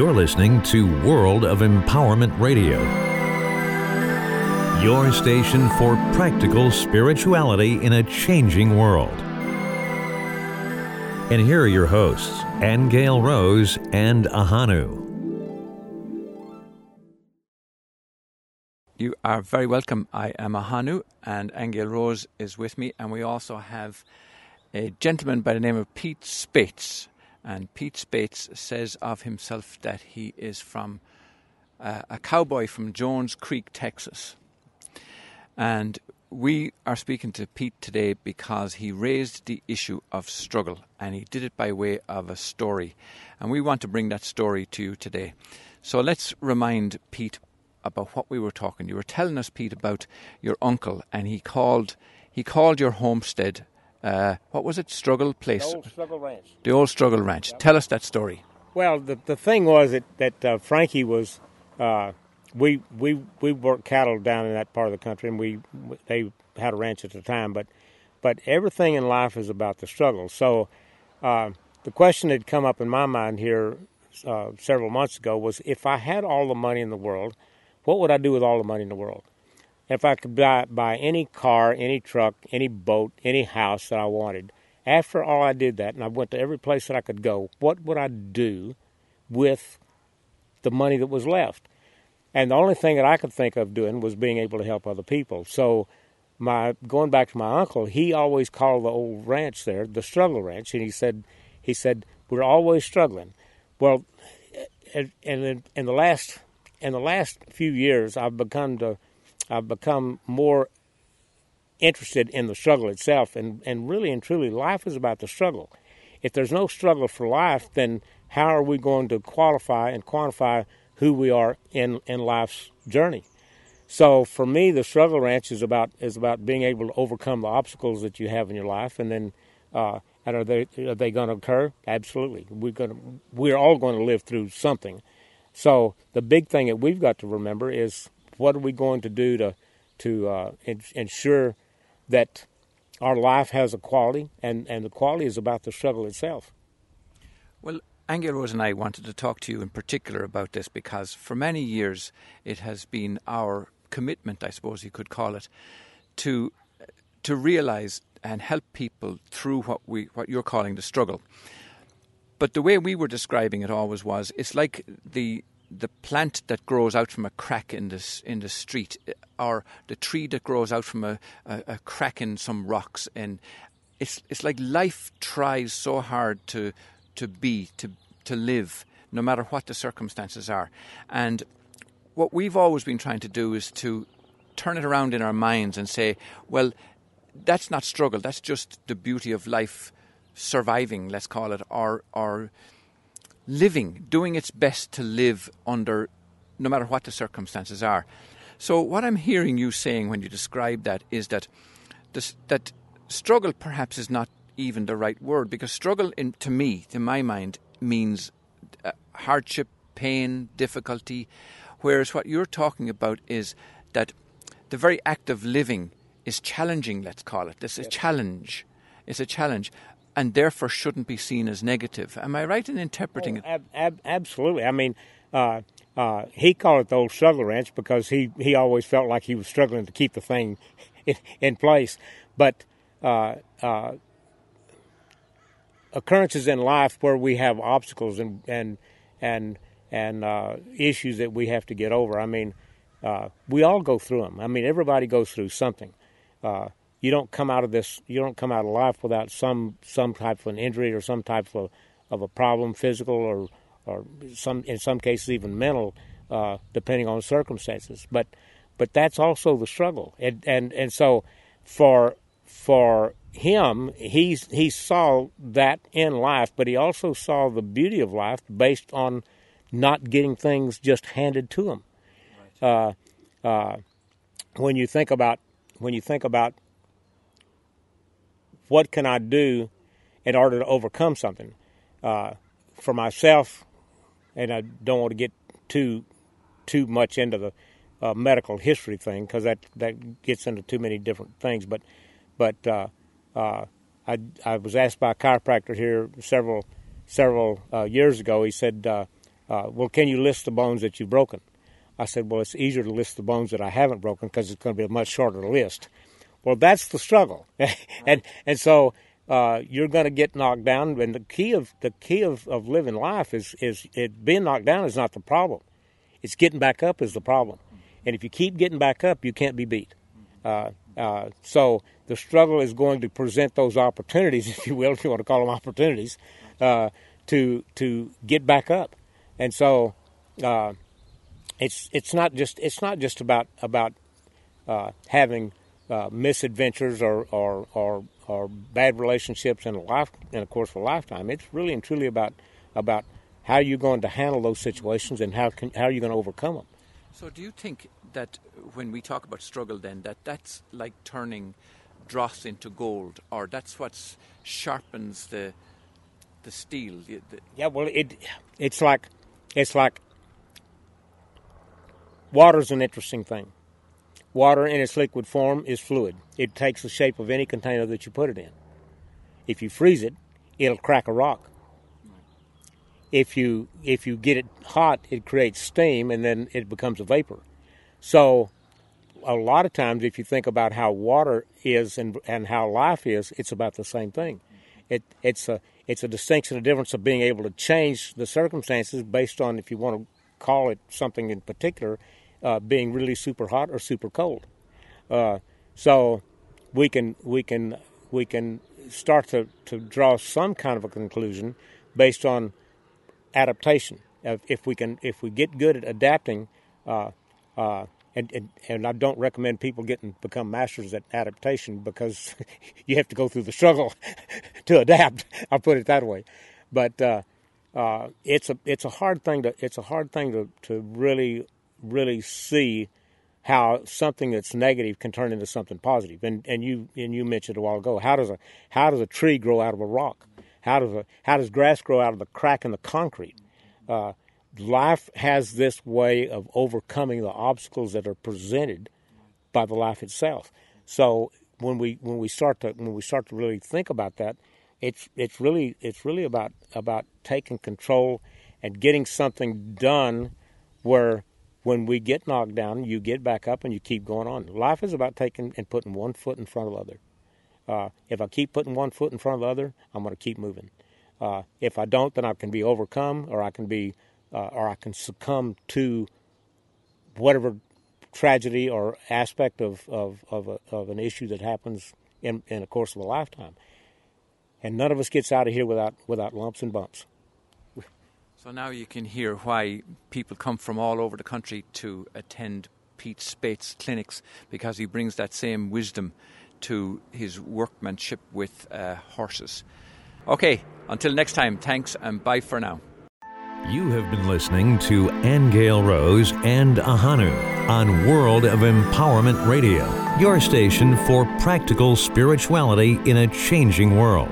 You're listening to World of Empowerment Radio, your station for practical spirituality in a changing world. And here are your hosts, Angel Rose and Ahanu. You are very welcome. I am Ahanu, and Angel Rose is with me, and we also have a gentleman by the name of Pete Spates. And Pete Spates says of himself that he is from uh, a cowboy from Jones Creek, Texas. And we are speaking to Pete today because he raised the issue of struggle and he did it by way of a story. And we want to bring that story to you today. So let's remind Pete about what we were talking. You were telling us, Pete, about your uncle, and he called he called your homestead uh, what was it? Struggle Place. The old Struggle Ranch. The old Struggle Ranch. Tell us that story. Well, the the thing was that that uh, Frankie was. Uh, we we we worked cattle down in that part of the country, and we they had a ranch at the time. But but everything in life is about the struggle. So uh, the question that come up in my mind here uh, several months ago was if I had all the money in the world, what would I do with all the money in the world? If I could buy, buy any car, any truck, any boat, any house that I wanted, after all I did that, and I went to every place that I could go, what would I do with the money that was left? And the only thing that I could think of doing was being able to help other people. So, my going back to my uncle, he always called the old ranch there the struggle ranch, and he said, he said we're always struggling. Well, and in, in the last in the last few years, I've begun to I've become more interested in the struggle itself, and, and really and truly, life is about the struggle. If there's no struggle for life, then how are we going to qualify and quantify who we are in, in life's journey? So for me, the struggle ranch is about is about being able to overcome the obstacles that you have in your life, and then uh, and are they are they going to occur? Absolutely. We're going to we're all going to live through something. So the big thing that we've got to remember is what are we going to do to to uh, ensure that our life has a quality, and, and the quality is about the struggle itself. Well, Angel Rose and I wanted to talk to you in particular about this because for many years it has been our commitment, I suppose you could call it, to to realize and help people through what we what you're calling the struggle. But the way we were describing it always was it's like the the plant that grows out from a crack in the in the street, uh, or the tree that grows out from a, a, a crack in some rocks, and it's it's like life tries so hard to to be to to live, no matter what the circumstances are, and what we've always been trying to do is to turn it around in our minds and say, well, that's not struggle. That's just the beauty of life, surviving. Let's call it, or or living, doing its best to live under no matter what the circumstances are. So, what I'm hearing you saying when you describe that is that this, that struggle perhaps is not even the right word because struggle, in, to me, to my mind, means uh, hardship, pain, difficulty, whereas what you're talking about is that the very act of living is challenging, let's call it. It's a challenge. It's a challenge and therefore shouldn't be seen as negative. Am I right in interpreting oh, it? Ab- ab- absolutely. I mean, uh, uh, he called it the old struggle ranch because he, he always felt like he was struggling to keep the thing in, in place. But uh, uh, occurrences in life where we have obstacles and and and and uh, issues that we have to get over. I mean, uh, we all go through them. I mean, everybody goes through something you don't come out of this you don't come out of life without some some type of an injury or some type of of a problem physical or or some in some cases even mental uh, depending on circumstances. But but that's also the struggle. And and and so for for him he's he saw that in life but he also saw the beauty of life based on not getting things just handed to him. Right. uh, uh, when you think about when you think about what can I do in order to overcome something? Uh, for myself, and I don't want to get too too much into the uh, medical history thing because that that gets into too many different things. But but uh, uh, I I was asked by a chiropractor here several several uh, years ago. He said, uh, uh, well, can you list the bones that you've broken? I said, well, it's easier to list the bones that I haven't broken because it's going to be a much shorter list. Well, that's the struggle, and and so uh, you're going to get knocked down. And the key of the key of, of living life is is it, being knocked down is not the problem. It's getting back up is the problem. And if you keep getting back up, you can't be beat. Uh, uh, so the struggle is going to present those opportunities, if you will, if you want to call them opportunities, uh, to to get back up. And so uh, it's it's not just it's not just about about uh, having uh, misadventures or, or or or bad relationships in a life in a course of a lifetime. It's really and truly about about how you're going to handle those situations and how can, how are you going to overcome them. So, do you think that when we talk about struggle, then that that's like turning dross into gold, or that's what sharpens the the steel? The, the yeah, well, it it's like it's like Water's an interesting thing. Water in its liquid form is fluid. It takes the shape of any container that you put it in. If you freeze it, it'll crack a rock. If you if you get it hot, it creates steam and then it becomes a vapor. So a lot of times if you think about how water is and, and how life is, it's about the same thing. It, it's a it's a distinction, a difference of being able to change the circumstances based on if you want to call it something in particular, uh, being really super hot or super cold. Uh, so we can we can we can start to, to draw some kind of a conclusion based on adaptation. If we can if we get good at adapting, uh, uh, and, and, and I don't recommend people getting become masters at adaptation because you have to go through the struggle to adapt. I'll put it that way, but uh, uh, it's a it's a hard thing to it's a hard thing to, to really really see how something that's negative can turn into something positive. And and you and you mentioned a while ago how does a how does a tree grow out of a rock? How does a how does grass grow out of the crack in the concrete? Uh, life has this way of overcoming the obstacles that are presented by the life itself. So when we when we start to when we start to really think about that, it's it's really it's really about about taking control and getting something done where when we get knocked down, you get back up and you keep going on. Life is about taking and putting one foot in front of the other. Uh, if I keep putting one foot in front of the other, I'm going to keep moving. Uh, if I don't, then I can be overcome, or I can be, uh, or I can succumb to whatever tragedy or aspect of of of, a, of an issue that happens in in the course of a lifetime. And none of us gets out of here without without lumps and bumps. So now you can hear why people come from all over the country to attend Pete Spate's clinics because he brings that same wisdom to his workmanship with uh, horses. Okay, until next time, thanks and bye for now. You have been listening to Angel Rose and Ahanu on World of Empowerment Radio, your station for practical spirituality in a changing world.